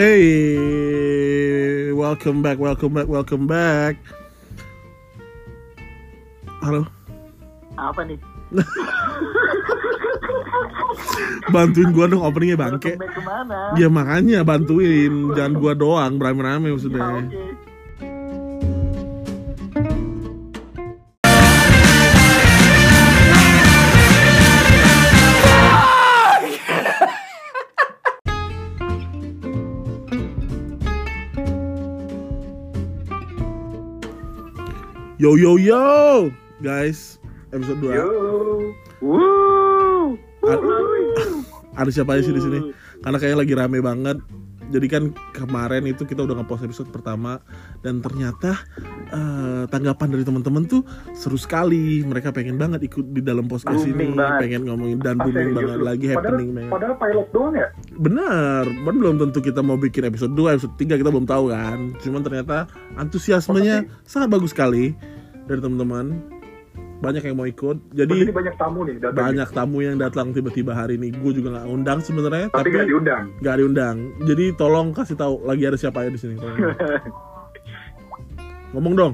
Hey, welcome back, welcome back, welcome back. Halo, Apa nih? bantuin gua dong openingnya bangke. Ya makanya bantuin, jangan gua doang, rame-rame maksudnya. Ah, Oke. Yo yo yo, guys, episode 2 Yo. Woo. Ada siapa aja sih di sini? Karena kayaknya lagi rame banget. Jadi kan kemarin itu kita udah ngepost episode pertama dan ternyata eh, tanggapan dari teman-teman tuh seru sekali. Mereka pengen banget ikut di dalam podcast ini, banget. pengen ngomongin dan booming serius banget lu? lagi padahal, happening banget. Padahal pilot doang ya? Benar, kan belum tentu kita mau bikin episode 2, episode 3 kita belum tahu kan. Cuman ternyata antusiasmenya sangat bagus sekali dari teman-teman. Banyak yang mau ikut. Jadi Jadi banyak tamu nih datang. banyak tamu yang datang tiba-tiba hari ini. Gue juga nggak undang sebenarnya, Tapi tapi nggak diundang. nggak diundang. Jadi tolong kasih tahu lagi ada siapa ya di sini. Ngomong dong.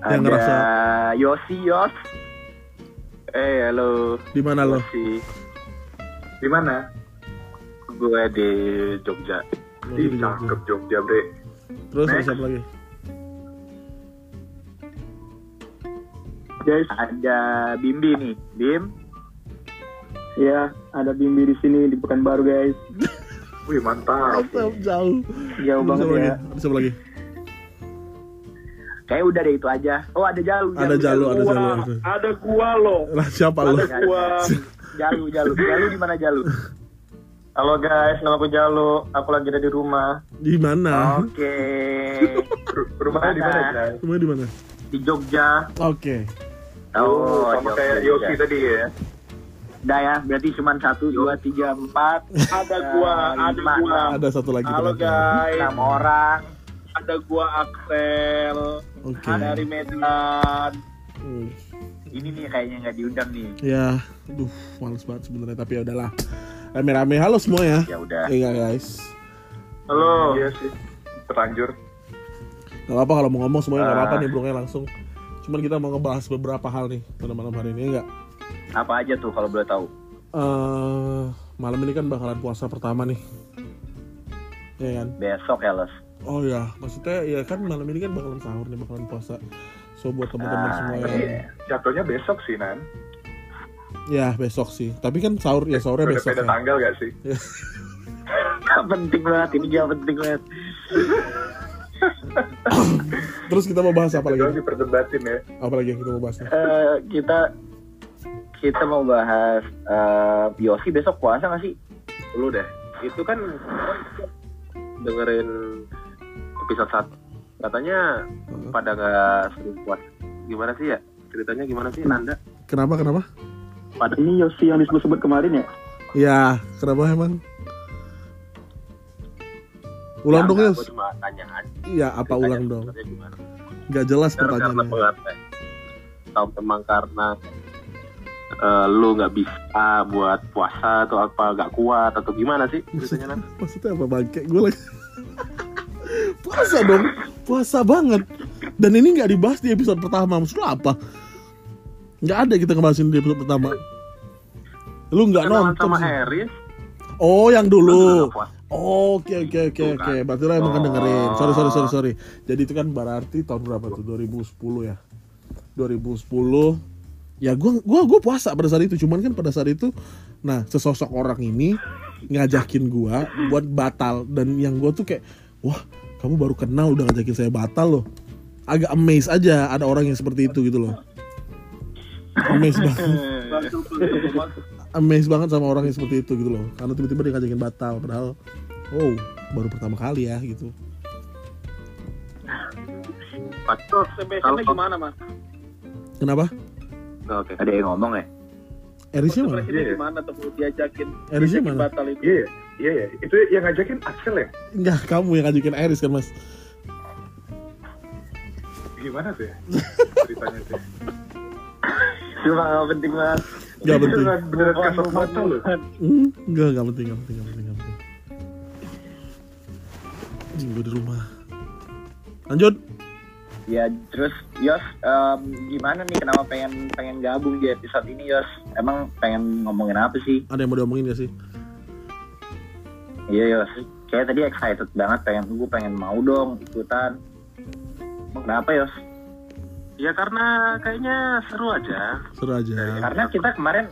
Yang Ada ngerasa- Yosi Yos. Eh, halo. Di mana lo? Di mana? Gue di Jogja. Di Jogja. cakep Jogja, Bre. Terus Next. siapa lagi? Guys, Ada Bimbi nih. Bim. ya ada Bimbi di sini di Pekanbaru guys. Wih, mantap. Mantap, jauh. Jauh Ada banget lagi? ya. Ada siapa lagi? Kayak udah deh itu aja. Oh, ada Jalu. Ada Jalu, ada Jalu. ada gua loh. Lah siapa lo? Ada gua. Jalu, Jalu. Jalu di mana Jalu? Halo guys, nama aku Jalu. Aku lagi ada di rumah. Di mana? Oke. Ru- Rumahnya di mana, guys? Rumahnya di mana? Di Jogja. Oke. Oh, sama kayak Yosi tadi ya. Udah ya, berarti cuma satu, dua, tiga, empat. Ada gua, Eh, ada lima, gua. enam. Ada satu lagi. Halo guys, Enam orang. ada gua Axel Oke. dari Medan. Hmm. Ini nih kayaknya nggak diundang nih. Ya, duh, males banget sebenarnya tapi ya udahlah. Rame-rame halo semua ya. Ya udah. Iya guys. Halo. Iya sih. Terlanjur. Gak apa-apa kalau mau ngomong semuanya gak apa-apa Ah. nih brongnya langsung. Cuman kita mau ngebahas beberapa hal nih pada malam hari ini enggak. Apa aja tuh kalau boleh tahu? eh malam ini kan bakalan puasa pertama nih. Ya kan? Besok ya, Les. Oh ya, maksudnya ya kan malam ini kan bakalan sahur nih, bakalan puasa. So buat teman-teman Ah, semua iya. Tapi yang jatuhnya besok sih, Nan. ya besok sih. Tapi kan sahur ya sahurnya Udah besok beda ya. tanggal gak sih? Gak penting banget, ini gak penting banget. Terus kita mau bahas apa lagi? diperdebatin ya. Apa lagi yang kita mau bahas? Eh, kita kita mau bahas eh, Yosi besok puasa gak sih? Dulu deh. Itu kan dengerin episode 1. Katanya Heeh. pada gak seru puas. Gimana sih ya? Ceritanya gimana sih Nanda? Kenapa kenapa? Ini Yosi yang disebut-sebut kemarin ya? Ya, kenapa emang? Ulang dong, cuma tanya aja. Iya, apa Ceritanya ulang dong? sebenarnya Gimana? Gak jelas Karena karena pertanyaannya. Tahu memang karena eh, lu nggak bisa buat puasa atau apa nggak kuat atau gimana sih Nan? Maksudnya apa bangke? Gue lagi puasa dong, puasa banget. Dan ini nggak dibahas di episode pertama. Maksud lu apa? Nggak ada kita ngebahasin di episode pertama. Lu nggak nonton. sama. Eris Oh, yang dulu. Oke oke oke Tuh oke. kan. Berarti lo emang kan Oh. dengerin. Sorry sorry sorry sorry. Jadi itu kan berarti tahun berapa tuh? 2010 ya. 2010. Ya gua gua gua puasa pada saat itu. Cuman kan pada saat itu nah sesosok orang ini ngajakin gua buat batal dan yang gua tuh kayak wah kamu baru kenal udah ngajakin saya batal loh. Agak amazed aja ada orang yang seperti itu gitu loh. Amazed banget. Amazed banget sama orang yang seperti itu gitu loh karena tiba-tiba dia ngajakin batal padahal oh baru pertama kali ya gitu Terus gimana mas? kenapa Oke. Ada yang ngomong ya? Erisnya mana Iya. gimana tuh diajakin? Erisnya mana batal itu? Iya, iya, iya. Itu yang ngajakin Axel ya? enggak kamu yang ngajakin Eris kan mas Gimana tuh ya? Ceritanya tuh. Cuma gak penting banget. Gak penting Beneran, kasat mata loh. Hmm, enggak enggak penting enggak penting enggak penting, enggak penting. anjing gue di rumah lanjut Ya terus Yos em, gimana nih kenapa pengen pengen gabung di episode ini Yos? Emang pengen ngomongin apa sih? ada yang mau diomongin gak sih Iya Yos, kayak tadi excited banget pengen gue pengen mau dong ikutan. Emang Kenapa Yos? Ya karena kayaknya seru aja. seru aja Karena kita kemarin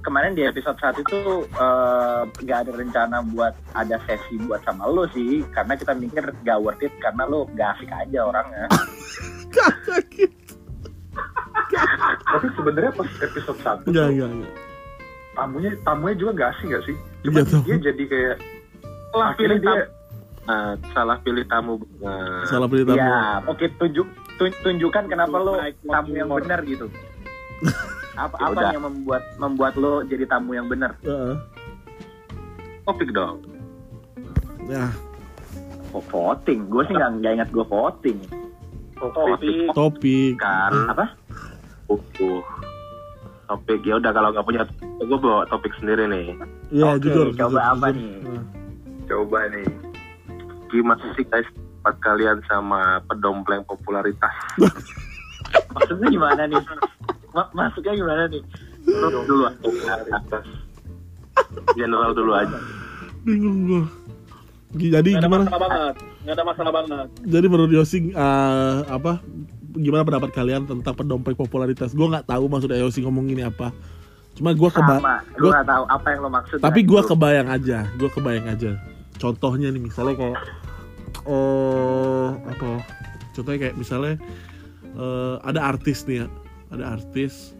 kemarin di episode saat itu eh, nggak ada rencana buat ada sesi buat sama lo sih karena kita mikir gak worth it karena lo gak asik aja orangnya Kagak gitu Tapi sebenarnya pas episode 1 enggak enggak enggak tamunya tamunya juga gak asing gak sih? Cuma tamu. dia jadi kayak Salah akhirnya pilih dia. Nah, salah pilih tamu. Nah, salah pilih tamu ya oke tunjuk tun- tunjukkan kenapa lo tamu yang benar gitu apa Ya apa udah. yang membuat membuat lo jadi tamu yang benar Heeh. topik dong. ya Kok voting gue sih nggak nggak ingat gue voting Topik. topik Kan apa butuh topik. Ya udah kalau nggak punya gue bawa topik sendiri nih. ya Oke, jujur coba jujur, apa jujur. nih? Coba nih. Gimana sih guys pendapat kalian sama pedompleng popularitas? maksudnya gimana nih? Ma- masuknya gimana nih? Menurut dulu. aja. General dulu aja. bingung gua jadi Gak ada gimana? masalah banget. Gak ada masalah banget. jadi menurut Yosi eh, apa gimana pendapat kalian tentang pedompeng popularitas? Gue nggak tahu maksudnya Yosi ngomong ini apa. Cuma gue keba sama. Gue gua- nggak tahu apa yang lo maksud tapi gue kebayang aja. Gue kebayang aja. Contohnya nih misalnya kayak eh apa contohnya kayak misalnya eh, ada artis nih ya ada artis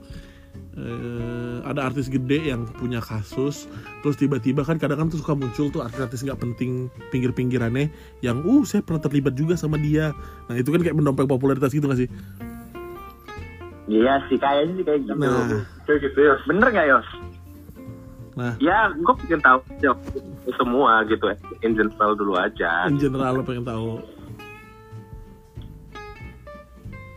eh, ada artis gede yang punya kasus terus tiba-tiba kan kadang kan tuh suka muncul tuh artis-artis nggak penting pinggir-pinggirannya yang uh saya pernah terlibat juga sama dia. Nah itu kan kayak mendompeng popularitas gitu gak sih? Iya sih kayaknya sih kayak gitu. Nah. Kayak gitu ya. bener nggak Yos nah Ya, gue pengen tahu semua gitu. In general dulu aja. in general lo pengen tahu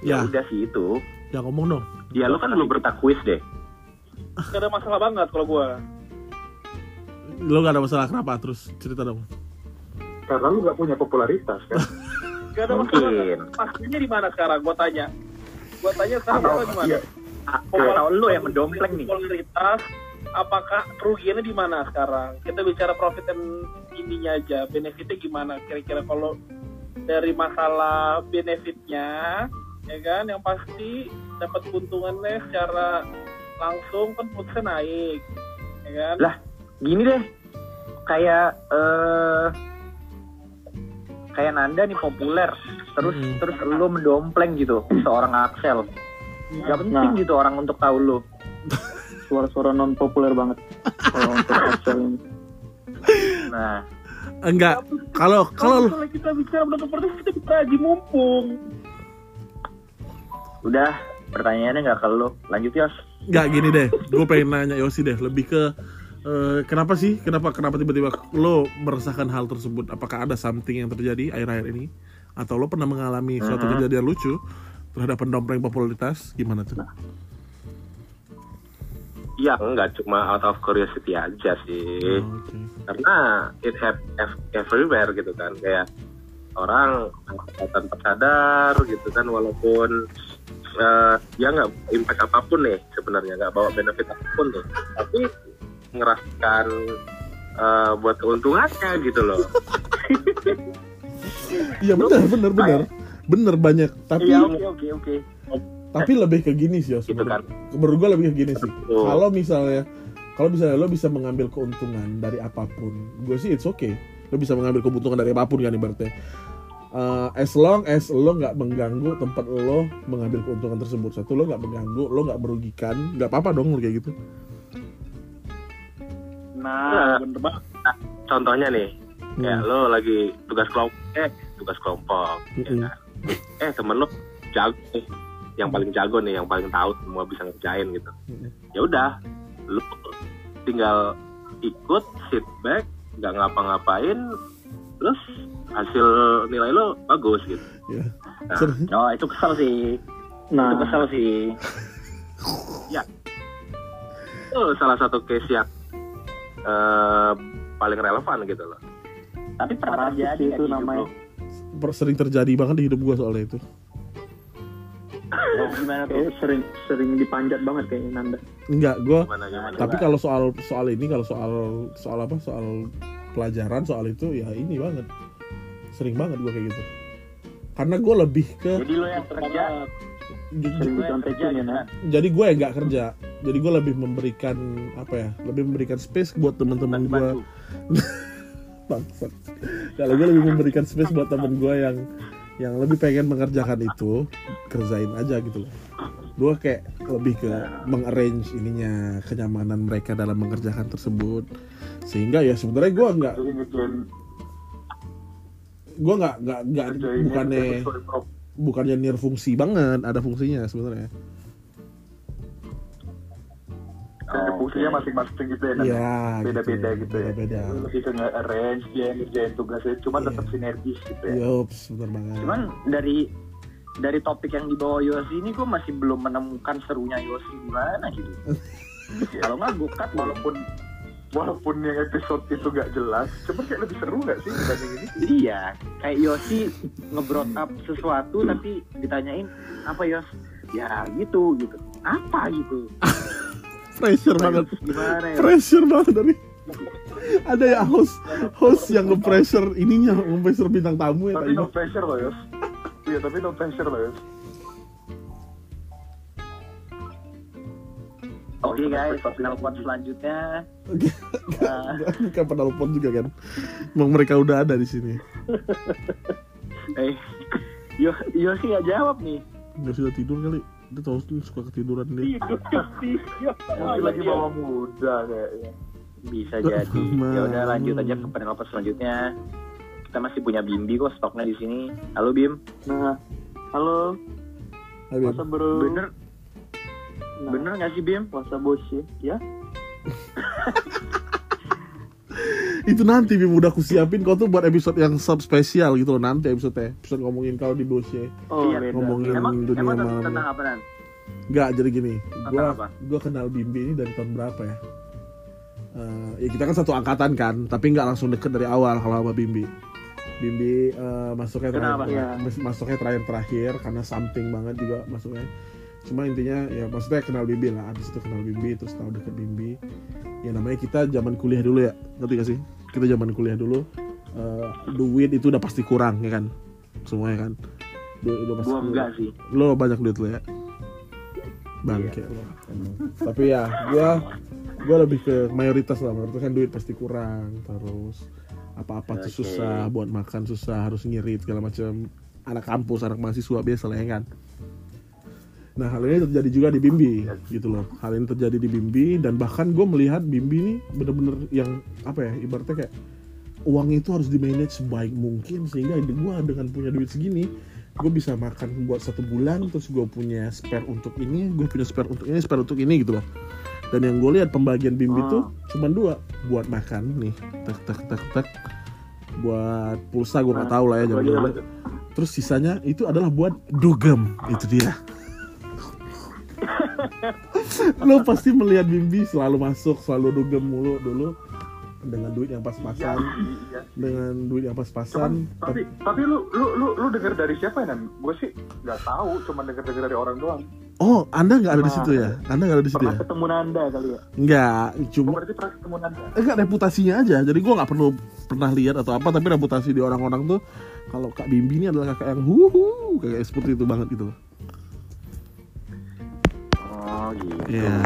ya ya udah sih itu ya ngomong dong Ya lu kan belum pernah quiz deh. Gak ada masalah banget kalau gue. lo gak ada masalah kenapa terus cerita dong Karena lu gak punya popularitas kan. Gak ada masalah. Mungkin. Pastinya di mana sekarang? Gue tanya. Gue tanya sekarang Atau- apa di mana? iya. atau lo yang mendompleng nih Popularitas. Apakah kerugiannya di mana sekarang? Kita bicara profit dan ininya aja. Benefitnya gimana? Kira-kira kalau dari masalah benefitnya, ya kan? Yang pasti dapat keuntungannya secara langsung kan putusnya naik, ya kan? Lah. gini deh kayak eh kayak Nanda nih populer terus Hmm. terus lo mendompleng gitu seorang Axel gak penting Nah. gitu orang untuk tahu lo Suara-suara non populer banget. Kalau untuk Axel ini. nah enggak kalau kalau kita bicara menonton protes kita bisa lagi mumpung. udah pertanyaannya nggak ke lo lanjut Yos nggak gini deh gue pengen nanya Yosi deh lebih ke eh, kenapa sih kenapa kenapa tiba-tiba lo merasakan hal tersebut apakah ada something yang terjadi akhir-akhir ini atau lo pernah mengalami suatu Mhm. kejadian lucu terhadap pendompleng popularitas gimana tuh Ya enggak. Cuma out of curiosity aja sih. Oh, oke. Karena it have ev- everywhere gitu kan. Kayak orang tanpa sadar gitu kan. Walaupun eh, ya nggak impact apa pun nih sebenarnya. Nggak bawa benefit apa pun nih. Tapi ngerasakan eh, buat keuntungannya gitu loh. Iya benar benar benar. Benar banyak. Tapi iya oke oke oke tapi lebih ke gini sih Yos gitu kan menurut gue lebih ke gini sih kalau misalnya kalau misalnya lo bisa mengambil keuntungan dari apa pun gue sih it's okay lo bisa mengambil keuntungan dari apa pun kan ibaratnya Uh, as long as lo nggak mengganggu tempat lo mengambil keuntungan tersebut satu lo nggak mengganggu lo nggak merugikan nggak apa-apa dong lo kayak gitu Nah, bener banget. contohnya nih ya Hmm. lo lagi tugas kelompok eh tugas kelompok ya Mm-mm. kan? eh temen lo jago yang paling jago nih yang paling tahu semua bisa ngerjain gitu. Ya udah lo tinggal ikut sit back nggak ngapa-ngapain terus hasil nilai lo bagus gitu. Ya Nah. Oh itu kesel sih. Nah, itu kesel sih. Itu salah satu case yang eh, paling relevan gitu loh. Tapi pernah terjadi nggak itu namanya. sering terjadi banget di hidup gue soalnya itu Oh, gimana tuh? Sering sering dipanjat banget kayaknya Nanda. enggak gue Gimana gimana? tapi kalau soal soal ini kalau soal soal apa soal pelajaran soal itu ya ini banget. Sering banget gue kayak gitu. Karena gue lebih ke Jadi lo yang kerja, ya, gitu kan? jadi gue yang nggak kerja. Jadi gue lebih memberikan apa ya lebih memberikan space buat teman-teman gue bangsat. Kalau gue lebih memberikan space buat temen gue yang yang lebih pengen mengerjakan itu kerjain aja gitu loh. Gue kayak lebih ke mengarrange ininya kenyamanan mereka dalam mengerjakan tersebut. Sehingga ya sebenarnya gue nggak gue nggak nggak nggak bukannya bukannya near fungsi banget ada fungsinya sebenarnya Oh, fungsinya oke. masing-masing gitu ya. Iya, Beda-beda gitu, ya. beda-beda. Lebih ke nge-arrange dia ngerjain tugasnya, cuman Iya. tetap sinergis gitu ya. Yups, bener banget. Cuman dari dari topik yang dibawa Yosi ini gue masih belum menemukan serunya Yosi gimana gitu. Kalau nggak gue cut Walaupun walaupun yang episode itu gak jelas, cuman kayak lebih seru gak sih dibanding ini? Iya, kayak Yosi nge-brought up sesuatu tapi ditanyain apa Yos? Ya gitu gitu. Apa gitu? pressure banget. Gimana ya? Pressure banget dari ada ya host host yang nge-pressure ininya nge-pressure bintang tamu ya Tapi tadi. no pressure loh, Yos. Iya, tapi no pressure loh, Yos. Oke guys, telepon selanjutnya. Eh, Bukan penelpon juga kan. Emang mereka udah ada di sini. eh, Yo, Yosi nggak jawab nih. Nggak sudah tidur kali. Dia tahu tuh suka ketiduran dia. Mungkin lagi bawa muda kayaknya. Bisa jadi. Ya udah lanjut aja ke penelpon selanjutnya. Kita masih punya Bimbi kok stoknya di sini. Halo Bim. Nah, halo, Bim. puasa bro. Bener Nah, bener nggak sih Bim? puasa bos ya? Itu nanti Bim udah aku siapin kau tuh buat episode yang sub spesial gitu loh nanti episode episode ngomongin kau di bosnya. Oh, Iya, ngomongin Emang dunia emang malam. tentang apa nan? Enggak, jadi gini. Gua apa? gua kenal Bimbi ini dari tahun berapa ya? Eh, ya kita kan satu angkatan kan, tapi nggak langsung deket dari awal kalau sama Bimbi. Bimbi eh, masuknya Kenapa? terakhir, Ya. mas- masuknya terakhir-terakhir karena something banget juga masuknya. Cuma intinya ya maksudnya kenal Bimbi lah, abis itu kenal Bimbi terus tahu deket Bimbi. Ya namanya kita zaman kuliah dulu ya, ngerti gak sih? Kita zaman kuliah dulu eh, duit itu udah pasti kurang ya kan, semuanya kan. Duit udah pasti Gua enggak sih. lo banyak duit lo ya bangke Iya. lo tapi ya gua gua lebih ke mayoritas lah mayoritas kan duit pasti kurang terus apa-apa tuh Oke. susah buat makan susah harus ngirit segala macam anak kampus anak mahasiswa biasa lah ya kan nah hal ini terjadi juga di Bimbi gitu loh. Hal ini terjadi di Bimbi dan bahkan gue melihat Bimbi ini bener-bener yang apa ya ibaratnya kayak uangnya itu harus di manage sebaik mungkin sehingga gue dengan punya duit segini gue bisa makan buat satu bulan terus gue punya spare untuk ini gue punya spare untuk ini spare untuk ini gitu loh. Dan yang gue lihat pembagian bimbi Ah. tuh cuma dua buat makan nih tek tek tek tek. Buat pulsa gue nggak tahu lah ya apa? terus sisanya itu adalah buat dugem itu dia lo pasti melihat bimbi selalu masuk selalu dugem mulu dulu dengan duit yang pas-pasan Iya. dengan duit yang Cuman, pas-pasan tapi tapi lu lu lu lu dengar dari siapa ya? Gue sih nggak tahu, cuma dengar dengar dari orang doang. oh anda nggak ada di situ ya anda nggak ada di situ Pernah ya ketemu Nanda kali ya? Enggak, Gue cuma berarti pernah ketemu Nanda. enggak reputasinya aja. Jadi gua nggak perlu pernah lihat atau apa, tapi reputasi di orang-orang tuh kalau Kak Bimbi ini adalah kakak yang huhu, kayak seperti itu banget gitu. loh. Gitu. Iya,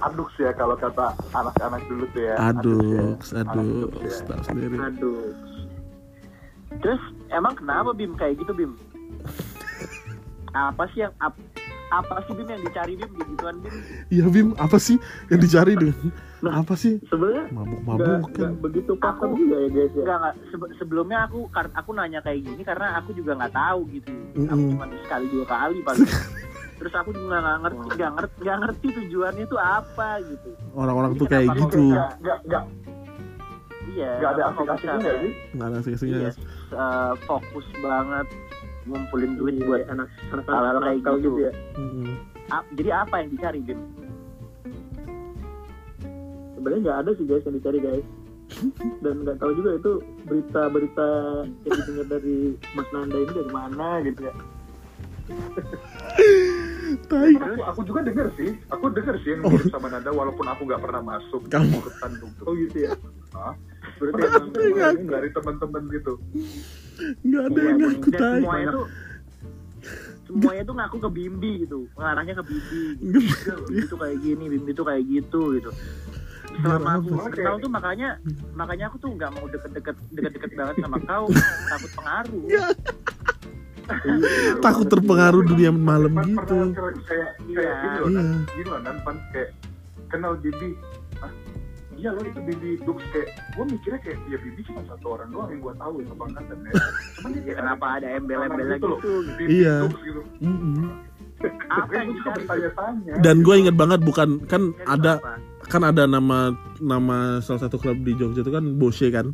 Aduk sih ya kalau kata anak-anak dulu tuh ya. aduk, ya. aduk, Aduk ya. tahu sendiri. Aduh. Terus emang kenapa Bim kayak gitu Bim? Apa sih yang ap- apa sih Bim yang dicari Bim di gituan Bim? Iya Bim, apa sih yang dicari dengan apa sih? Sebenarnya Mabuk-mabuk kan? begitu Aku- juga ya guys ya. Enggak enggak Sebe- sebelumnya aku aku nanya kayak gini karena aku juga nggak tahu gitu. Aku Mm-mm. cuma sekali dua kali paling. Terus aku juga nggak ngerti nggak ngerti nggak ngerti tujuannya itu apa gitu. Orang-orang tuh kayak gitu, nggak nggak Iya. nggak ada aplikasinya nggak sih? nggak ada sih-sihnya. Iya, eh, fokus banget ngumpulin duit Iya, buat anak anak hal-hal kayak nakal gitu. ya. Mm-mm. ap- jadi apa yang dicari Bim? Sebenarnya nggak ada sih guys yang dicari guys. dan nggak tahu juga itu berita-berita yang didengar dari Mas Nanda ini dari mana gitu ya Tai. Aku, aku juga denger sih, aku denger sih yang mirip sama Nanda walaupun aku nggak pernah masuk Kamu. gitu. oh gitu ya Hah? berarti emang denger dari teman-teman gitu. Nggak ada Iya, yang ngaku dan tai. semuanya tuh semuanya tuh ngaku ke Bimbi gitu mengarahnya ke Bimbi Bimbi tuh kayak gini Bimbi tuh kayak gitu gitu selama aku kenal tuh makanya makanya aku tuh nggak mau deket-deket deket-deket banget sama kau takut pengaruh Takut terpengaruh dunia malam Pan gitu. kayak kayak Iya. gini loh, Iya. Nan, Pan kayak kenal Bibi. Ah, iya loh itu Bibi Dux kayak gue mikirnya kayak ya Bibi cuma satu orang doang yang gue tahu sama angkatan ya. Cuman dia ya, kenapa ada gitu loh. gitu Bibi Iya. Dux gitu. Apa yang Gue suka dicari bertanya-tanya. Dan gue inget banget bukan kan ada kan ada nama nama salah satu klub di Jogja itu kan Bosche kan.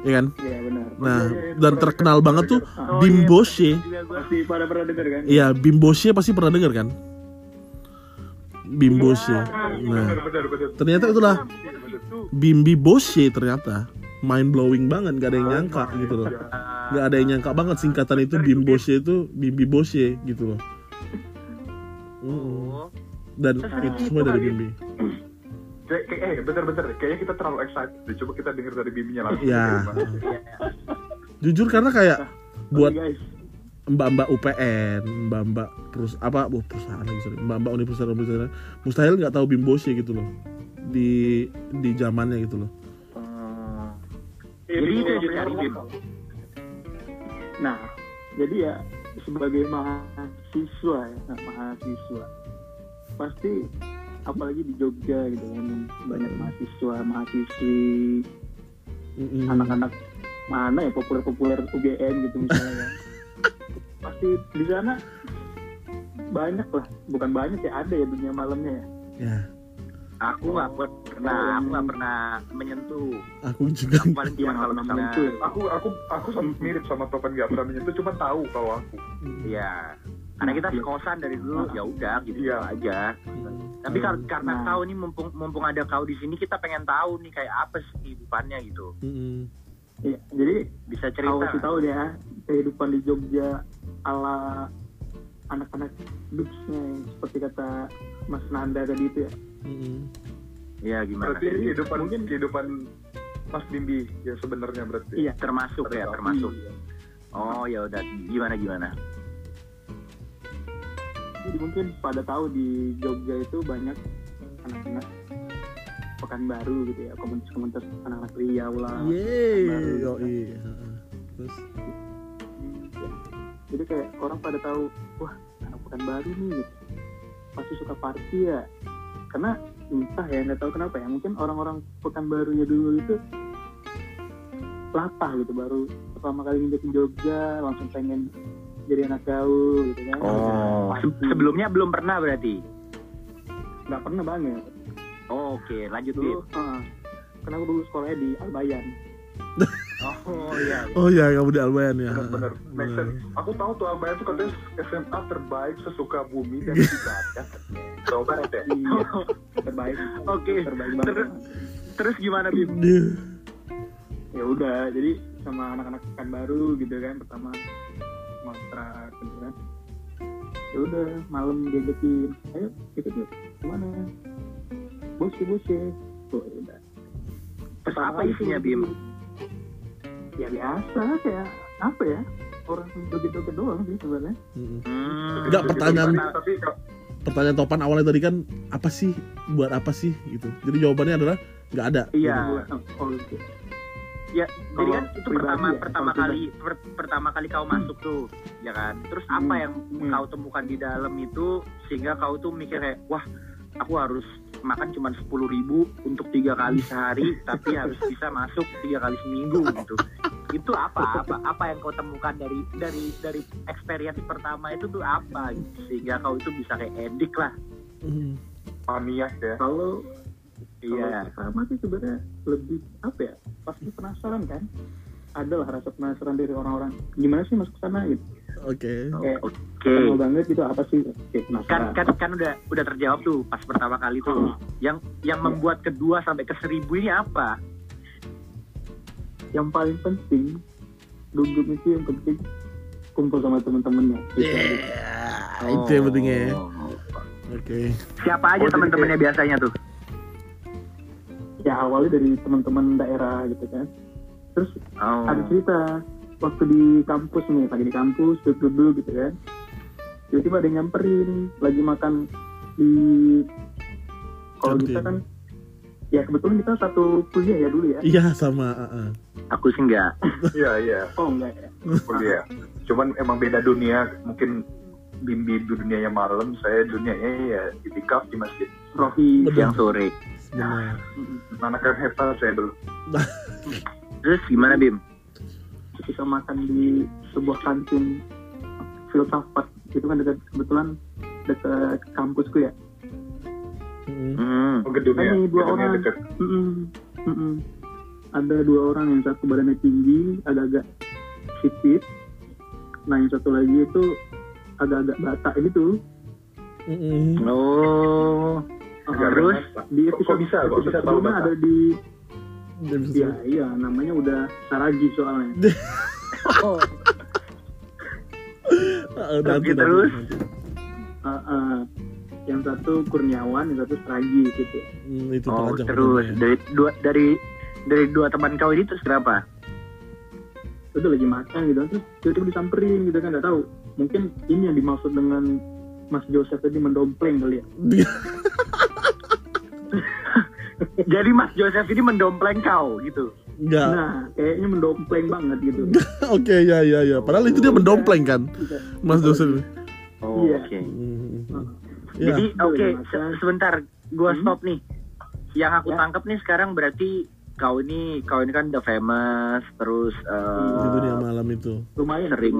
Iya kan? iya benar Nah, iya, iya, dan pernah terkenal banget tuh Oh, Bim iya, Bosche. pasti pada pernah dengar kan Iya, Bim Bosche pasti pernah dengar kan? Bim Bosche. Ah, Nah, ternyata itulah Itu Bimbi Bosche ternyata mind blowing banget gak ada yang nyangka gitu loh Ah, gak ada yang nyangka banget singkatan itu Bim Bosche itu Bimbi Bosche gitu loh oh. dan itu semua dari. Bimbi eh bener-bener kayaknya kita terlalu excited deh. Coba kita denger dari Bibinya langsung. Ya. Jujur karena kayak buat guys mbak-mbak UPN mbak-mbak perus apa oh, perusahaan lagi sorry mbak-mbak universitas universitas mustahil nggak tahu Bim Bosche gitu loh di di zamannya gitu loh. Eh, Jadi itu yang Bim, dicari, Bim. nah jadi ya sebagai mahasiswa ya nah, mahasiswa pasti apalagi di Jogja gitu kan banyak mahasiswa mahasiswi Mm-mm. anak-anak mana ya populer-populer UGM gitu misalnya kan. pasti di sana banyak lah bukan banyak ya ada ya dunia malamnya ya ya aku nggak pernah aku nggak pernah menyentuh aku juga aku paling cuma kalau misalnya menyentuh ya. Aku aku aku sama mirip sama Topan gak pernah menyentuh, cuma tahu kalau aku. Iya. Karena kita sekosan dari dulu ya udah gitu Iya. aja. Tapi kar- karena Nah. kau nih mumpung mumpung ada kau di sini kita pengen tahu nih kayak apa sih kehidupannya gitu. Mm-mm. Iya, jadi Bisa cerita. kasih tahu deh ya kehidupan di Jogja ala anak-anak duksnya yang seperti kata Mas Nanda tadi itu ya. Mm-mm. Iya gimana? Berarti Jadi, kehidupan mungkin- kehidupan Mas Bimbi yang sebenarnya berarti. Iya. Termasuk ya, Pada termasuk. ini. Oh ya udah gimana gimana? Jadi mungkin pada tahu di Jogja itu banyak anak-anak pekan baru gitu ya komunitas-komunitas anak-anak Riau lah. Yeay, kan. iya. Terus Ya. Jadi kayak orang pada tahu wah anak pekan baru nih gitu. pasti suka party ya. Karena entah ya nggak tahu kenapa ya mungkin orang-orang pekan barunya dulu itu latah gitu baru pertama kali nginjekin Jogja langsung pengen jadi anak gaul gitu kan Oh, se- sebelumnya belum pernah berarti. nggak pernah banget Oh, Oke, lanjut dulu Bim. uh, karena aku dulu sekolahnya di Albayan Oh iya. oh ya kamu di Albayan ya. Bener-bener. Make sense. Aku tahu tuh Albayan tuh katanya SMA terbaik sesuka bumi dan ibadah. Coba deh. iya terbaik Oke. terbaik banget Ter- Terus gimana Bim? Ya udah jadi sama anak-anak pekan baru gitu kan pertama ngontrak gitu kan ya udah malam diajakin ayo ikut yuk ke mana bos ya bos ya oh, ya udah Terus apa isinya tuh, Bim? ya biasa kayak apa ya orang joget-joget doang sih sebenarnya. Hmm. Enggak, pertanyaan- Tapi, pertanyaan topan awalnya tadi kan apa sih buat apa sih gitu. Jadi jawabannya adalah nggak ada. Iya. oh, gitu. Ya, jadi kan itu pertama ya, pertama kali per- pertama kali kau masuk tuh, ya kan. Terus apa Hmm. yang Hmm. kau temukan di dalam itu sehingga kau tuh mikir kayak, wah, aku harus makan cuma sepuluh ribu untuk tiga kali sehari, tapi harus bisa masuk tiga kali seminggu gitu. Itu apa? Apa apa yang kau temukan dari dari dari experience pertama itu tuh apa? Gitu. Sehingga kau itu bisa kayak edik lah. Mm. maniak ya. kalau Iya. Kalau pertama sih sebenarnya lebih apa ya? Pasti penasaran kan? ada lah rasa penasaran dari orang-orang gimana sih masuk sana gitu Oke. Oke. kenal banget gitu apa sih kayak Kan penasaran kan kan udah udah terjawab tuh pas pertama kali tuh. Hmm. Yang yang membuat kedua sampai ke seribu ini apa? yang paling penting duduk itu yang penting kumpul sama teman-temannya gitu. Yeah, itu yang penting ya. Oh. Oke. Siapa aja Oh, jadi teman-temannya biasanya tuh? Awalnya dari teman-teman daerah gitu kan terus Oh. ada cerita waktu di kampus nih lagi di kampus duduk-duduk gitu kan tiba-tiba ada yang nyamperin lagi makan di kalau Kantin. kita kan ya kebetulan kita satu kuliah ya dulu ya Iya sama. uh, uh. Aku sih enggak. Iya iya oh enggak ya kuliah. Cuman emang beda dunia. Mungkin Bimbi dunianya malam, saya dunianya ya itikaf di masjid. Betul. Siang sore. Benar. Anak kan hebat saya dulu. Terus gimana Bim? kita makan di sebuah kantin filsafat itu kan dekat kebetulan dekat kampusku ya Mm. Hmm. Oh, gedungnya, Ini dua gedungnya orang. dekat. Mm-mm. Mm-mm. ada dua orang yang satu badannya tinggi agak-agak sipit nah yang satu lagi itu agak-agak batak gitu Mm-mm. Oh. Terus? di episode, kok bisa? Kok episode bisa tahu sebelumnya ada di Dia bisa ya iya namanya udah Saragi soalnya Oh. Nanti, Oke, terus? Ah, ah. yang satu Kurniawan yang satu Saragi gitu Hmm, itu Oh, terus filmnya. dari dua dari dari dua teman kau ini terus kenapa? itu lagi makan gitu terus tiba-tiba disamperin gitu kan nggak tahu mungkin ini yang dimaksud dengan Mas Joseph tadi mendompleng kali ya Jadi Mas Joseph ini mendompleng kau gitu. Enggak. nah kayaknya mendompleng banget gitu Oke, ya ya ya. Padahal itu dia mendompleng kan, Mas Joseph. Oh, oke. Hmm. Ah. Ya. Jadi oke, se- sebentar gua Hmm? stop nih. Yang aku Ya. tangkap nih sekarang berarti kau ini kau ini kan udah famous terus eh, Itu dia malam itu. lumayan sering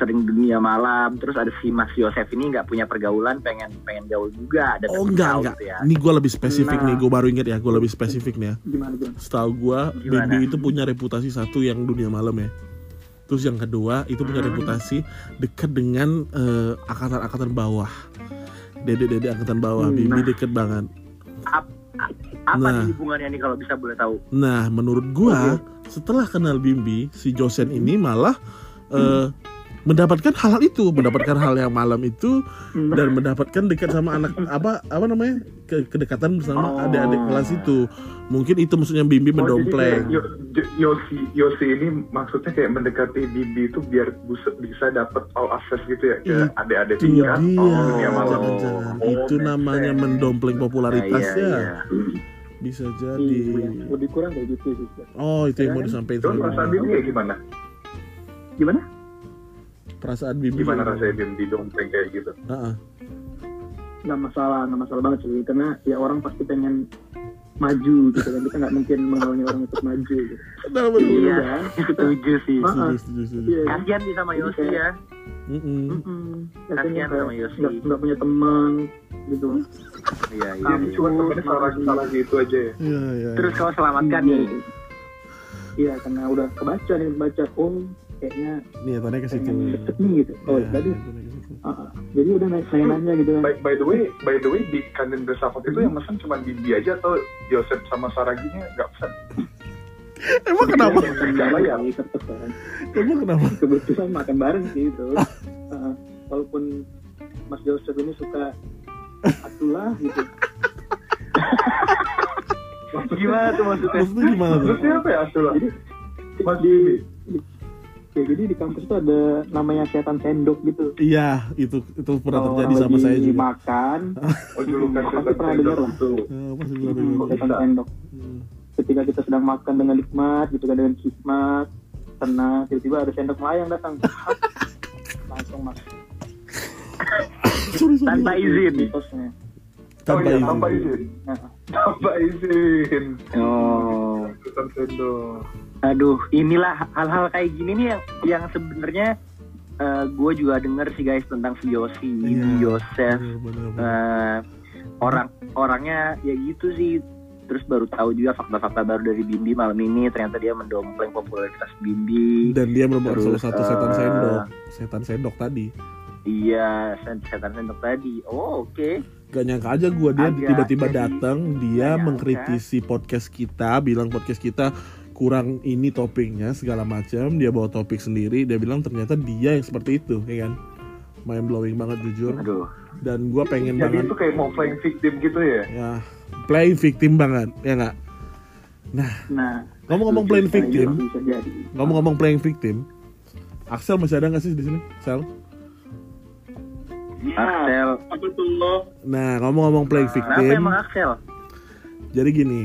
sering dunia malam terus ada si Mas Yosef ini nggak punya pergaulan pengen pengen gaul juga ada Oh enggak enggak. gitu ya. Ini gue lebih spesifik Nah. nih. Gue baru inget ya. Gue lebih spesifik nih ya. gimana gimana Setahu gue? Bibi itu punya reputasi satu yang dunia malam ya. Terus yang kedua itu punya Hmm. reputasi dekat dengan eh, angkatan-angkatan bawah. Dede-dede angkatan bawah. Hmm, Bibi nah. deket banget. Apa Nah. nih hubungannya nih kalau bisa boleh tahu? Nah, menurut gua setelah kenal Bimbi, si Josen ini malah eh, mendapatkan hal-hal itu, mendapatkan hal yang malam itu Hmm. dan mendapatkan dekat sama anak apa apa namanya ke- kedekatan bersama Oh. adik-adik kelas itu. Mungkin itu maksudnya Bimbi Oh, jadi mendompleng. Yo- Yosi Yosi ini maksudnya kayak mendekati Bibi itu biar bisa, bisa dapat all access gitu ya ke Itu adik-adik Itu tingkat dia, oh, dunia malam. jangan-jangan Oh, itu namanya sense. mendompleng popularitas Iya, ya. iya. Bisa iya jadi. lebih kurang kayak gitu sih. Oh, itu yang mau Kan? disampaikan. Terus perasaan Bibi kayak gimana? gimana perasaan Bimbi. Gimana rasanya Bibi dompleng kayak gitu? Ah, ah. nggak masalah nggak masalah banget sih karena ya orang pasti pengen maju gitu kan kita nggak mungkin menghalangi orang untuk maju gitu. Nah, betul. Iya, kan? setuju sih. Setuju, setuju, setuju. Iya. Kasihan sih sama Yosi ya. Kasihan Katanya sama Yosi. nggak nggak punya teman gitu Iya, iya. Iya. cuma temennya salah salah gitu aja ya. Iya, iya. Terus kau selamatkan nih. iya karena udah kebaca nih kebaca oh kayaknya niatannya ke situ. deket nih gitu oh Iya, situ. ah, ah. jadi udah naik nanya gitu kan By, by the way, by the way di kantin filsafat itu yang mesen cuma Bibi aja atau Yosef sama Saraginya nggak pesen? Emang kenapa? Iya, tetep kan. Emang kenapa? kebetulan makan bareng sih itu Ah, walaupun Mas Joseph ini suka atulah gitu Gimana tuh maksudnya? Maksudnya gimana tuh? Terusnya apa ya Asula? jadi Mas di, Bibi. Ya jadi di kampus itu ada namanya setan sendok gitu Iya, itu itu pernah Kalau terjadi sama lagi saya juga. makan Oh julukan Pasti setan pernah sendok dengar lah. itu. Eh, pasti pernah Hmm, dengar. setan bisa. sendok Hmm. ketika kita sedang makan dengan nikmat gitu kan dengan hikmat tenang tiba-tiba ada sendok melayang datang langsung mas Sorry, sorry. Tanpa izin. mitosnya Oh Tanpa iya, izin. tanpa izin. nah, Tanpa izin. Oh. Setan sendok. Aduh, inilah hal-hal kayak gini nih yang yang sebenarnya gue juga denger sih guys tentang si Yosi, Iya. Yosef, Bener, bener, bener. eh, orang orangnya ya gitu sih terus baru tahu juga fakta-fakta baru dari Bimbi malam ini ternyata dia mendompleng popularitas Bimbi dan dia merupakan salah satu setan eh, sendok setan sendok tadi iya setan sendok tadi oh oke Gak nyangka aja gua dia tiba-tiba datang dia gak mengkritisi podcast kita bilang podcast kita kurang ini topiknya segala macam. Dia bawa topik sendiri dia bilang ternyata dia yang seperti itu ya kan? Mind blowing banget jujur. Aduh. Dan gua pengen Jadi banget itu kayak mau playing victim gitu ya. ya playing victim banget ya nggak? Nah, ngomong-ngomong playing victim bisa jadi. ngomong-ngomong playing victim Axel masih ada nggak sih di sini Axel Ya, Axel. Apa tuh lo? nah ngomong-ngomong playing kenapa victim? emang Axel? Jadi gini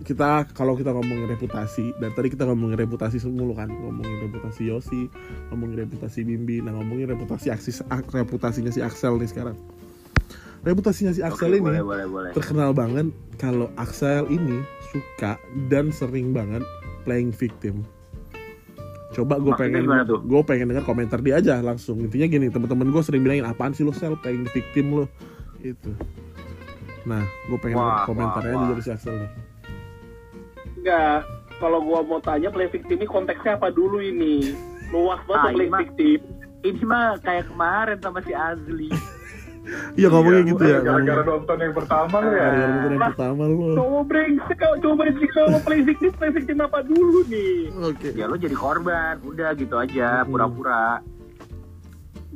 kita kalau kita ngomongin reputasi dan tadi kita ngomongin reputasi semua kan. Ngomongin reputasi Yosi ngomongin reputasi Bimbi. Nah ngomongin reputasi aksis ak- reputasinya si Axel nih sekarang. Reputasinya si Axel Oke, ini boleh boleh boleh. terkenal banget kalau Axel ini suka dan sering banget playing victim coba gue pengen gue pengen dengar komentar dia aja langsung intinya gini teman-teman gue sering bilangin apaan sih lo sel playing victim lo itu nah gue pengen Wah, komentarnya wah, wah. dari si Axel nih Enggak. Kalau gua mau tanya play victim ini konteksnya apa dulu ini? Luas banget Ah, play victim. ini mah kayak kemarin sama si Azli Iya ngomongnya gitu ya. Gara-gara ngomongnya. nonton yang pertama lu ya. Gara-gara nonton yang pertama lu. Cowok brengsek, kalau cowok brengsek kalau play victim, play victim apa dulu nih? Oke. ya lo jadi korban udah gitu aja Hmm. pura-pura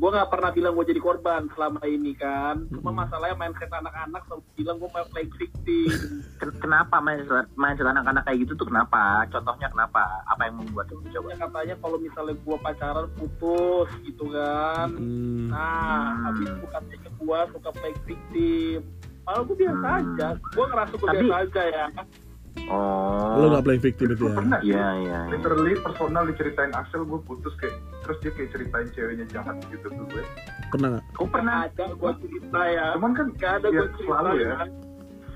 Gue nggak pernah bilang gue jadi korban selama ini kan. Cuma masalahnya mindset anak-anak selalu bilang gue main play victim. Ken- kenapa main main anak-anak kayak gitu tuh kenapa contohnya kenapa apa yang membuat lo coba katanya kalau misalnya gue pacaran putus gitu kan. Hmm. Nah, Hmm. habis itu katanya gue suka play victim. Malah gue biasa Hmm. aja. Gue ngerasa gue Tapi- biasa aja ya. Oh Lo gak playing victim itu ya? pernah sih. iya iya iya. Literally personal diceritain Axel gue putus kayak terus dia kayak ceritain ceweknya jahat gitu ke gue. Pernah gak? Kau pernah ada gue cerita ya. Cuman kan Gak ada ya, gue cerita selalu ya. kan.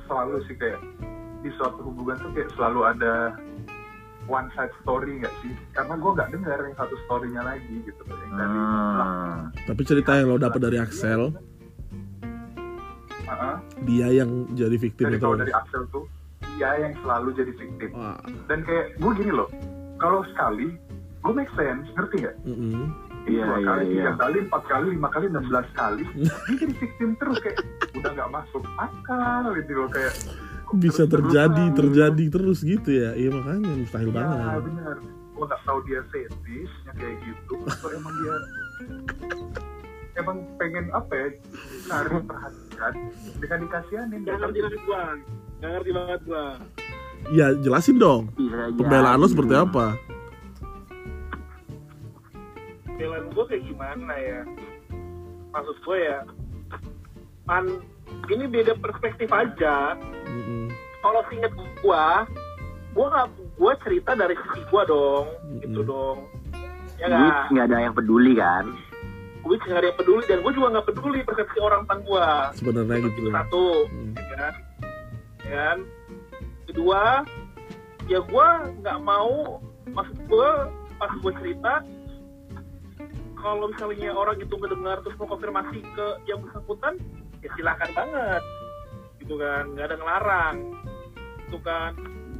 selalu sih kayak di suatu hubungan tuh kayak selalu ada one side story nggak sih? Karena gue nggak dengar yang satu storynya lagi gitu. Yang dari lah, hmm. Tapi cerita yang lo dapet dari Axel, ah, dia yang jadi victim dari itu. kalau dari Axel tuh dia yang selalu jadi victim. Wah. Dan kayak gue gini loh, kalau sekali gue make sense, ngerti nggak? mm-mm. Iya, dua iya, kali, iya. tiga kali, empat kali, lima kali, enam belas kali, dia jadi victim terus kayak udah nggak masuk akal gitu loh kayak kok Bisa terjadi, terjadi terus gitu ya. Iya makanya mustahil Ya banget. benar. Gue nggak tahu dia fetishnya kayak gitu. Atau emang dia emang pengen apa ya cari perhatian dengan dikasihanin Gak banget gue. Gak ngerti banget gue. Ya jelasin dong. Bisa Pembelaan lo seperti apa? Belan gue kayak gimana ya? Maksud gue ya, kan ini beda perspektif aja. Mm-mm. Kalau singkat gue, gue nggak gue cerita dari sisi gue dong, gitu Mm-mm. dong. Ya Which nggak, ada yang peduli kan gue nggak ada yang peduli dan gue juga nggak peduli persepsi orang tentang gue. Sebenarnya Itu gitu. satu, Hmm. ya kan? Kan? Kedua, ya gue nggak mau, maksud gue pas gue cerita, kalau misalnya orang itu ngedengar terus mau konfirmasi ke yang bersangkutan, ya silakan banget, gitu kan, nggak ada ngelarang, gitu kan.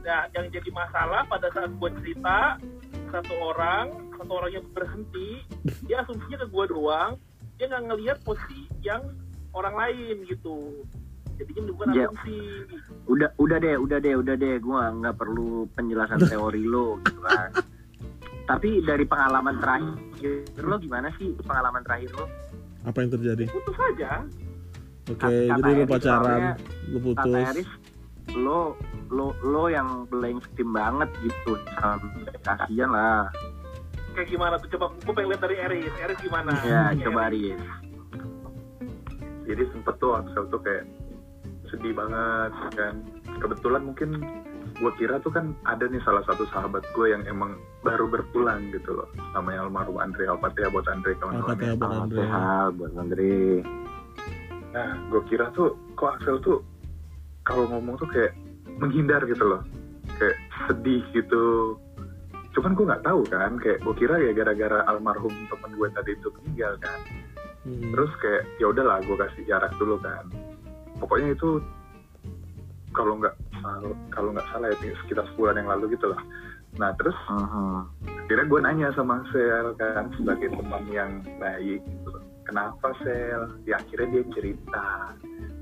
Nah, yang jadi masalah pada saat gue cerita satu orang, satu orang yang berhenti, dia asumsinya ke gue doang, dia nggak ngelihat posisi yang orang lain gitu. Jadinya bukan Ya. asumsi. udah udah deh udah deh udah deh gue nggak perlu penjelasan teori lo gitu kan tapi dari pengalaman terakhir lo gimana sih pengalaman terakhir lo Apa yang terjadi? Putus aja. Oke, Kata jadi lo Eris pacaran, lo kata putus. Eris lo lo lo yang playing victim banget gitu kasihan lah Kayak gimana tuh? Coba gue pengen lihat dari Eris. Eris gimana? ya Eris. coba Aris jadi sempet tuh Axel tuh kayak sedih banget kan. Kebetulan mungkin gue kira tuh kan ada nih salah satu sahabat gue yang emang baru berpulang gitu loh. Namanya almarhum Andre Alfatihah buat Andre kawan-kawan Alfatihah buat Andre. buat Andre. Nah gue kira tuh kok Axel tuh kalau ngomong tuh kayak menghindar gitu loh. Kayak sedih gitu. Cuman gue nggak tahu kan kayak gue kira ya gara-gara almarhum temen gue tadi itu meninggal kan. Mm-mm. terus kayak ya udahlah gue kasih jarak dulu kan pokoknya itu kalau nggak kalau nggak salah ya sekitar sebulan yang lalu gitu lah nah terus Aha. akhirnya gue nanya sama Sel kan sebagai teman yang baik gitu kenapa Sel ya akhirnya dia cerita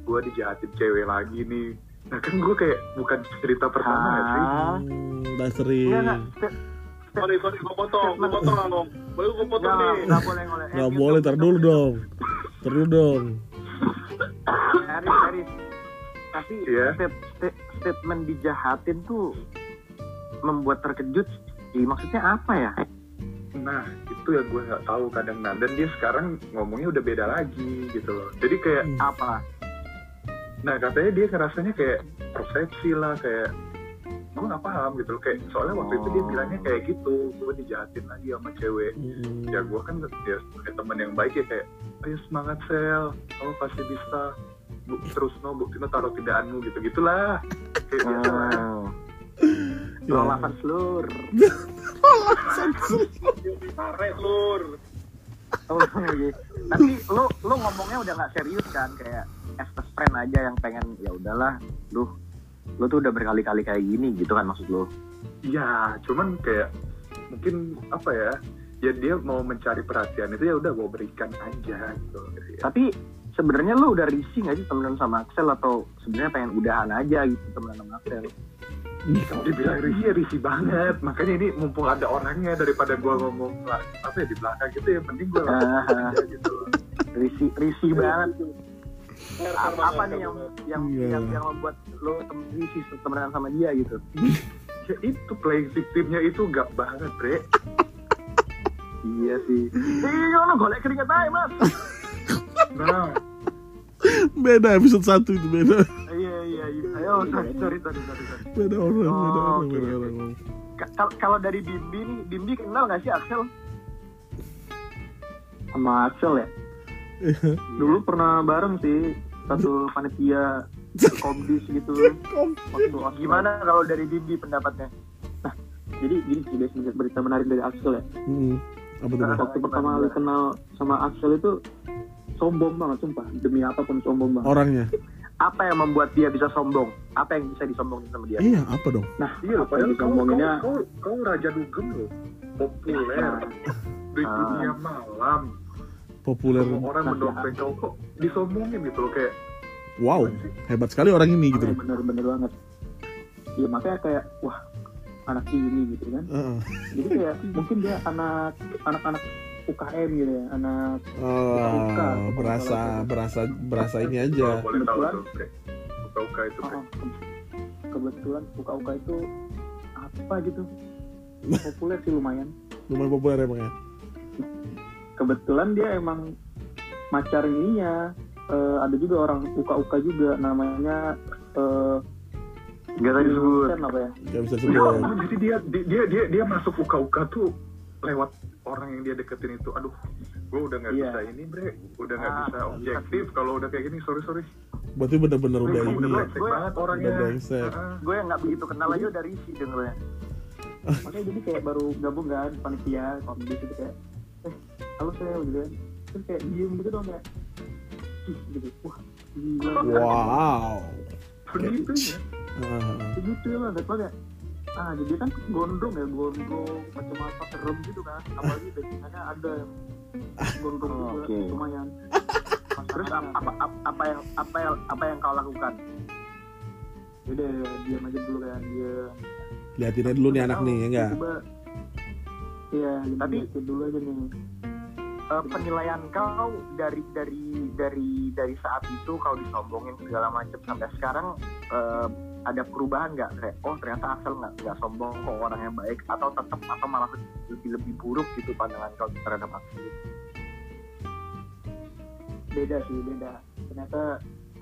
gue dijahatin cewek lagi nih nah kan gue kayak bukan cerita pertama ya sih Ah. Hmm, sering. Step- sorry sorry gue potong gue potong dong boleh gue potong nih enggak boleh, boleh. Eh, Nggak boleh, dong, tar mute dulu dong. dong. Tar dulu dong. Haris, Haris. Tapi Iya. step, step- statement dijahatin tuh membuat terkejut. sih. Maksudnya apa ya? nah itu yang gue nggak tahu kadang nah dan dia sekarang ngomongnya udah beda lagi gitu loh jadi kayak Apa? nah katanya dia ngerasanya kayak persepsi lah kayak gue nggak paham gitu loh kayak soalnya waktu itu dia Oh. bilangnya kayak gitu gue dijahatin lagi sama cewek Mm-mm. ya gue kan ya sebagai teman yang baik ya kayak ayo semangat sel kamu pasti bisa bu, terus no bukti no taruh tindakanmu gitu gitulah kayak biasa lah. Oh. Ya. Lolapan seluruh. tarik lur Oh, iya. Tapi lo lo ngomongnya udah nggak serius kan kayak as a friend aja yang pengen ya udahlah lu lu tuh udah berkali-kali kayak gini gitu kan maksud lo. ya cuman kayak mungkin apa ya ya dia mau mencari perhatian itu ya udah gue berikan aja gitu Tapi sebenarnya lo udah risih nggak sih temenan sama Axel atau sebenarnya pengen udahan aja gitu temenan sama Axel? kalau dibilang risih ya risih banget makanya ini mumpung ada orangnya daripada gue ngomong lah, apa ya di belakang gitu ya mending gue langsung aja gitu loh Risih risih banget tuh. Fair, Apa, apa nih yang Iya. yang yang membuat lo risih temenan sama dia gitu? ya itu playing victimnya itu gak banget bre Iya sih. Iya, lo golek keringet aja mas. nah Beda episode 1 itu beda. iya iya iya. Ayo sorry sorry sorry. Beda orang, beda Oh, orang, beda orang. Ka- kal- Kalau dari Bimbi nih, Bimbi kenal nggak sih Axel? sama Axel ya dulu pernah bareng sih satu panitia komdis gitu waktu. Gimana kalau dari Bimbi pendapatnya? jadi gini sih berita menarik dari Axel ya Mm-mm. Apa tuh? Bang? waktu pertama kali kenal sama Axel itu sombong banget sumpah demi apa pun sombong banget Orangnya. Apa yang membuat dia bisa sombong? Apa yang bisa disombongin sama dia? Iya, apa dong? nah iya apa yang padahal kau, kau, kau, kau raja dugem loh populer Nah, di Ah. dunia malam Populer. semua orang Nah, mendoktrin kau kok disombongin gitu loh kayak Wow, hebat sekali orang ini gitu. loh. bener-bener banget iya makanya kayak wah anak ini gitu kan Heeh. jadi kayak mungkin dia anak anak-anak UKM gitu ya anak Oh, berasa berasa berasa ini aja. boleh Kebetulan. bre uka-uka itu Oh, ke- kebetulan UKUK itu apa gitu populer sih lumayan Lumayan populer emang ya. kebetulan dia emang macar ininya eh, ada juga orang UKUK juga namanya eh Gak tadi disebut. Apa ya Gak bisa sebut. jadi dia dia dia dia masuk uka-uka tuh lewat orang yang dia deketin itu aduh gue udah nggak Iya. bisa ini bre udah nggak Ah, bisa objektif kalau udah kayak gini sorry sorry Berarti bener-bener udah Gue ini udah ya. brengsek Gue- banget orangnya Udah brengsek. Ah, Gue yang nggak begitu kenal aja udah risih dengernya. makanya jadi kayak baru gabung kan panitia komdis itu kayak eh halo saya gitu kan terus kayak diem gitu dong kayak gitu wah gila Wow. begitu ya Ah, begitu ya banget kayak ah jadi kan gondrong ya gondrong macam apa serem gitu kan apalagi backingannya ada yang gondrong Oh, juga oke. lumayan Terus apa, apa, apa, apa yang apa yang apa yang kau lakukan? udah diam aja dulu kan dia Liatin aja dulu nih anak nih, ya enggak? coba iya Tapi- dulu aja nih Eh, penilaian kau dari dari dari dari saat itu kau disombongin segala macam sampai sekarang eh, ada perubahan nggak kayak oh ternyata Axel nggak nggak sombong kok orangnya baik atau tetap atau malah lebih lebih buruk gitu pandangan kau terhadap Axel beda sih beda ternyata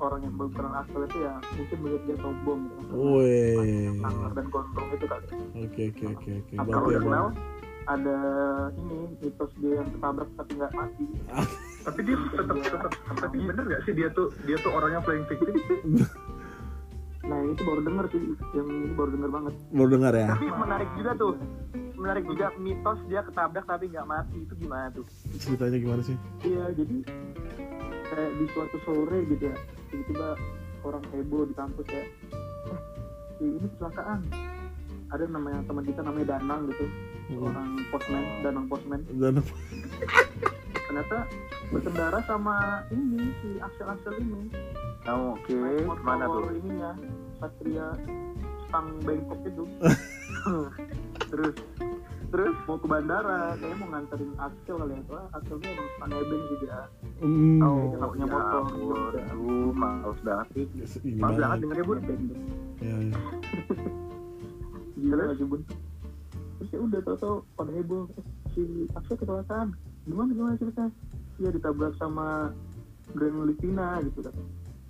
orang yang belum kenal Axel itu ya mungkin melihat dia sombong gitu. Sangar dan gondrong itu kali Oke oke oke oke. Berarti udah kenal? ada ini mitos dia yang ketabrak tapi nggak mati tapi dia tetap tetap tapi bener gak sih dia tuh dia tuh orangnya playing victim nah itu baru denger sih yang ini baru denger banget baru dengar ya. tapi menarik juga tuh menarik juga mitos dia ketabrak tapi nggak mati itu gimana tuh Ceritanya gimana sih? iya jadi kayak di suatu sore gitu ya tiba-tiba orang heboh di kampus ya eh, ini kecelakaan ada namanya teman kita namanya Danang gitu Hmm. orang postman Danang postman Dan ternyata berkendara sama ini si Axel Axel ini Oh, Oke, motor mana tuh? ininya Satria Stang Bangkok itu terus terus mau ke bandara kayaknya mau nganterin Axel kali ya soalnya Axelnya emang suka nebeng sih dia Hmm. Oh, nggak punya ya motor. Aduh, males banget sih. Ini Males banget banget. dengernya, Bun. Ya, ya. gila nggak sih bun terus ya udah tau-tau pada heboh eh, si Axel kecelakaan gimana gimana ceritanya? Iya ditabrak sama Grand Livina gitu kan.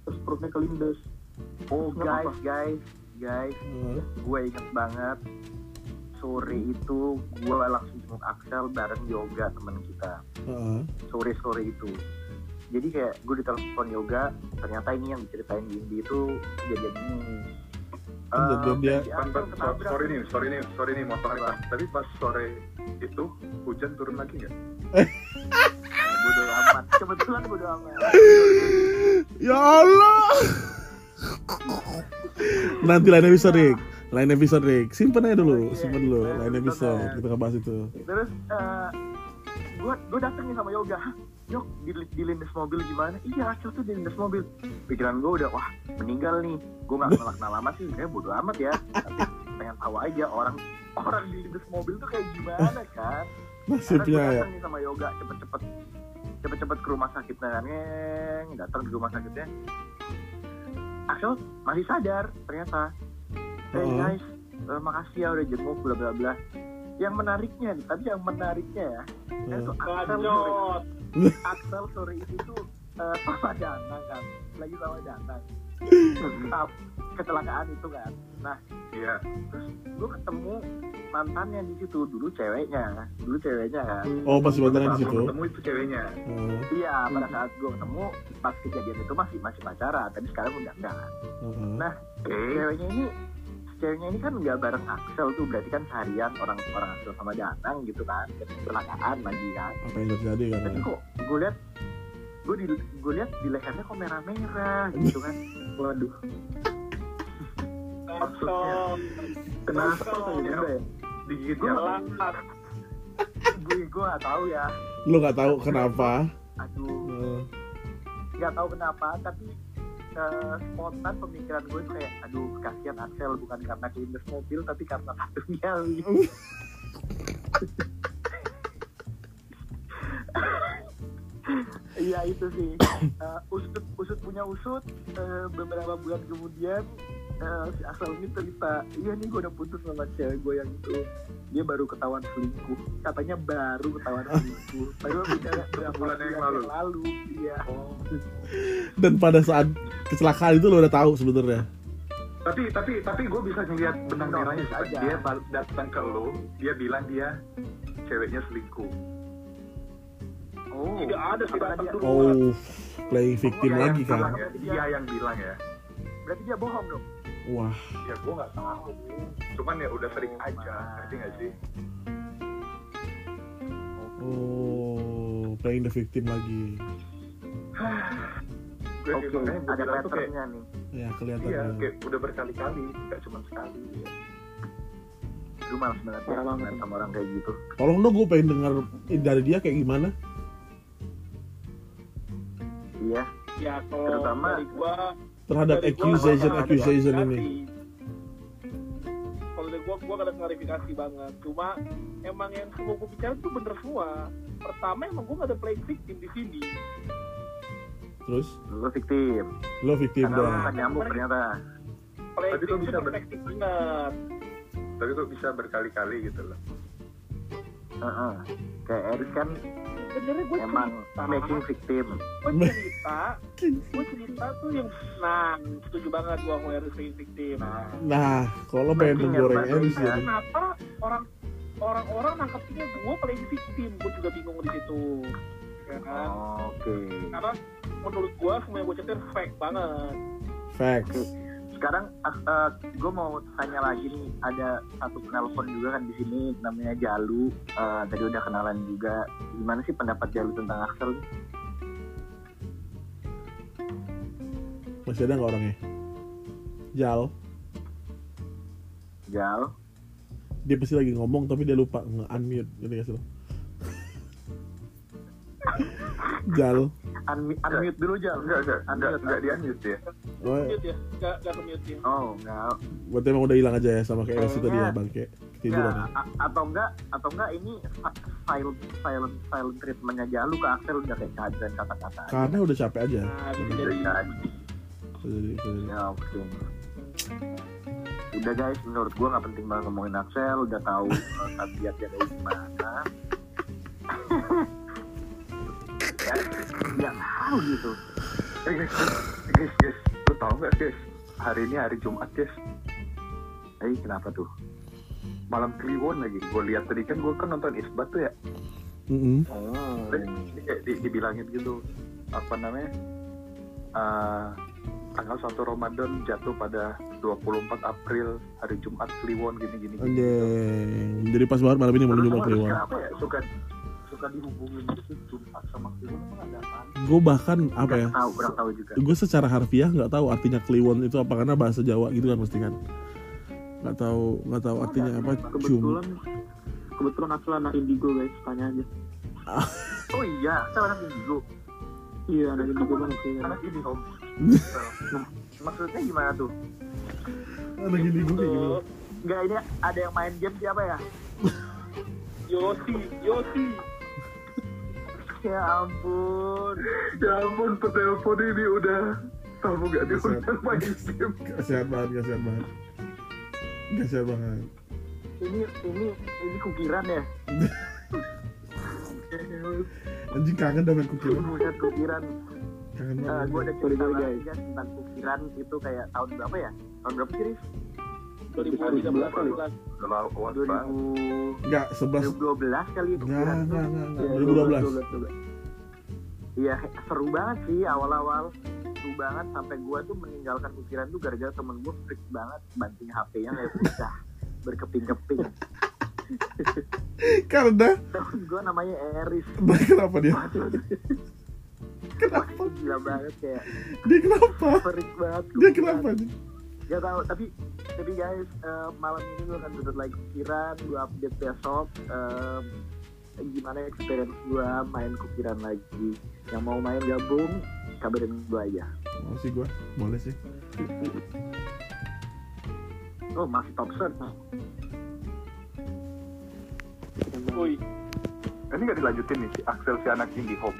Terus perutnya kelindes. Oh, Nggak guys, apa-apa. guys, guys. Eh, Gue inget banget sore itu gue langsung jemput Axel bareng yoga teman kita. Eh. sore sore itu. Jadi kayak gue ditelepon yoga ternyata ini yang diceritain Windy itu kejadian ini Kan Eh, jadi dia- ketabrak. sorry nih, sorry nih, sorry nih motong Pan. Tapi pas sore itu hujan turun lagi nggak? Bodo amat kebetulan bodo amat Ya Allah. Nanti lain episode, Rick. Lain episode, Rick. Simpen aja dulu, simpen dulu. Lain episode, kita ngebahas itu. terus gue gue dateng nih sama yoga Yok, di, di lindes mobil gimana? Iya, Acil tuh di lindes mobil. Pikiran gue udah, wah meninggal nih. Gue gak kenal kenal lama sih, kayak bodo amat ya. Tapi pengen tahu aja orang orang di lindes mobil tuh kayak gimana kan? Nasibnya ya. nih sama yoga, cepet-cepet cepet-cepet ke rumah sakitnya kan, Ngeng. datang di rumah sakitnya. Axel masih sadar ternyata. Hey Oh. guys, eh, makasih ya udah jenguk bla bla bla. Yang menariknya nih, tapi yang menariknya ya, Eh, itu Axel. Axel sore itu tuh eh, sama Danang kan, lagi sama Danang. Terus, kecelakaan itu kan. Nah, Iya. terus gue ketemu mantannya di situ dulu ceweknya, dulu ceweknya kan. Oh, masih mantannya di situ. ketemu itu ceweknya. Eh, Iya, pada saat gue ketemu pas kejadian itu masih masih pacaran, tapi sekarang udah enggak. eh. Nah, ceweknya ini ceweknya ini kan nggak bareng Axel tuh berarti kan seharian orang orang Axel sama Danang gitu kan kecelakaan lagi kan Apa yang terjadi kan? tapi ya? kok gue lihat gue di gue lihat di lehernya kok merah merah gitu kan waduh Bacot. kenapa tuh juga ya Digigit ya. Gue gue nggak tahu ya Lu nggak tahu kenapa? aduh Eh, nggak tahu kenapa tapi eh, spontan pemikiran gue tuh kayak aduh kasihan Axel bukan karena kelindes mobil tapi karena satu nyali Iya itu sih. Eh, usut usut punya usut eh, beberapa bulan kemudian eh, si Axel ini cerita iya nih gue udah putus sama cewek gue yang itu. Dia baru ketahuan selingkuh. Katanya baru ketahuan selingkuh. Padahal udah berapa Bulan yang lalu. lalu iya. Oh. Dan pada saat kecelakaan itu lo udah tahu sebenarnya. Tapi tapi tapi gue bisa ngeliat benang merahnya. aja. Dia datang ke lo, dia bilang dia ceweknya selingkuh. oh Tidak ada sih dulu. Oh, playing victim Dia lagi kan? ya. Dia yang bilang ya. berarti dia bohong dong Wah, Ya gue nggak tahu. Cuman ya udah sering aja, ngerti nggak sih? oh, playing the victim lagi. Gue oke makanya gue ada bilang tuh kayak patternnya nih Ya iya kelihatannya. kayak udah berkali-kali, nggak cuma sekali. Lu males banget ya banget. sama orang kayak gitu Tolong dong gue pengen dengar dari dia kayak gimana. iya Ya kalau Terutama- dari gua Terhadap dari gua accusation ada accusation ini. Kalau dari gua gua gak ada klarifikasi banget. Cuma emang yang semua gua bicara tuh bener semua. Pertama emang gua gak ada playing victim di sini. Terus lu victim lo victim karena dong. bukan nyambuk ternyata Tapi kok bisa ber- banget. Tapi kok bisa berkali-kali gitu loh. Heeh. kayak Eris kan Sebenarnya gua emang cerita, making victim gua cerita, gua cerita tuh yang nah setuju banget gua mau harus playing victim. nah Nah, kalau lo pengen Making menggoreng Eris ya. Kenapa orang orang-orang nangkepnya gua playing victim? Gua juga bingung di situ. Ya kan? oke Karena menurut gua semua yang gua ceritain fake banget. Facts. sekarang gue mau tanya lagi nih ada satu penelpon juga kan di sini namanya Jalu Eh, tadi udah kenalan juga gimana sih pendapat Jalu tentang Axel? Masih ada nggak orangnya? Jal. Gal dia pasti lagi ngomong tapi dia lupa nge-unmute gitu gak sih lo? Jal. Unmute, unmute dulu Jal. Enggak, enggak, enggak, Unmute. enggak di-unmute ya. oh, Mute ya. Nggak nggak ke mute ya. Oh enggak. Berarti emang udah hilang aja ya sama kayak si tadi ya bangke. Ya, Tiduran ya. atau enggak atau enggak ini si- silent silent silent treatmentnya Jalu ke Axel udah kayak kehadiran kata-kata. Karena udah capek aja. Nah bisa jadi jadi. Ya oke. Udah guys menurut gua nggak penting banget ngomongin Axel udah tahu tabiatnya dari gimana ya tahu gitu Eh guys, guys, guys, lu tau nggak guys? Hari ini hari Jumat guys, eh kenapa tuh malam Kliwon lagi. Gue lihat tadi kan gue kan nonton Isbat tuh ya. Mm-mm. oh Terus ini kayak di- dibilangin gitu apa namanya eh, tanggal 1 Ramadan jatuh pada 24 April hari Jumat Kliwon gini gini. gini. Anjing. Jadi pas banget malam ini mau Terus Jumat Kliwon. Kenapa ya suka suka dihubungin gitu Jumat sama Kliwon emang ada apaan? Gue bahkan apa ya? Tahu kurang tahu juga Gue secara harfiah nggak tahu artinya Kliwon itu apa karena bahasa Jawa gitu kan mesti kan. Nggak tahu nggak tahu artinya apa. Kebetulan kebetulan Axel anak indigo guys tanya aja oh iya saya anak indigo iya anak indigo banget sih ini om. maksudnya gimana tuh Ada gini gue kayak. Tuh, Enggak ini ada yang main game siapa ya Yosi Yosi ya ampun Ya ampun, petelepon ini udah tahu gak diundang game. Gak sehat banget, gak sehat banget. Gak sehat banget. ini ini ini kukiran ya Anjing kangen dengan kukiran. buset kukiran Kangen Eh, banget. gue ada cerita lagi guys. guys tentang kukiran itu kayak tahun berapa ya tahun berapa sih? 2013 kali banget. 2000 Enggak, 11 2012 kali ya Enggak, enggak, enggak, enggak. Iya, 2012. Iya seru banget sih awal-awal seru banget sampai gue tuh meninggalkan kukiran tuh gara-gara temen gue freak banget banting HP-nya kayak pecah berkeping-keping Karena temen gue namanya Eris Nah, kenapa dia? Wah, itu gila banget kayak Dia kenapa? freak banget Dia kenapa nih? Gak tau, tapi tapi guys eh, malam ini gue akan tutup lagi kukiran, gue update besok em, gimana experience gue main kukiran lagi. Yang mau main gabung, kabarin gue aja. Mau sih gue, boleh sih. Oh masih top set. Woi Ini gak dilanjutin nih si Axel si anak indie home.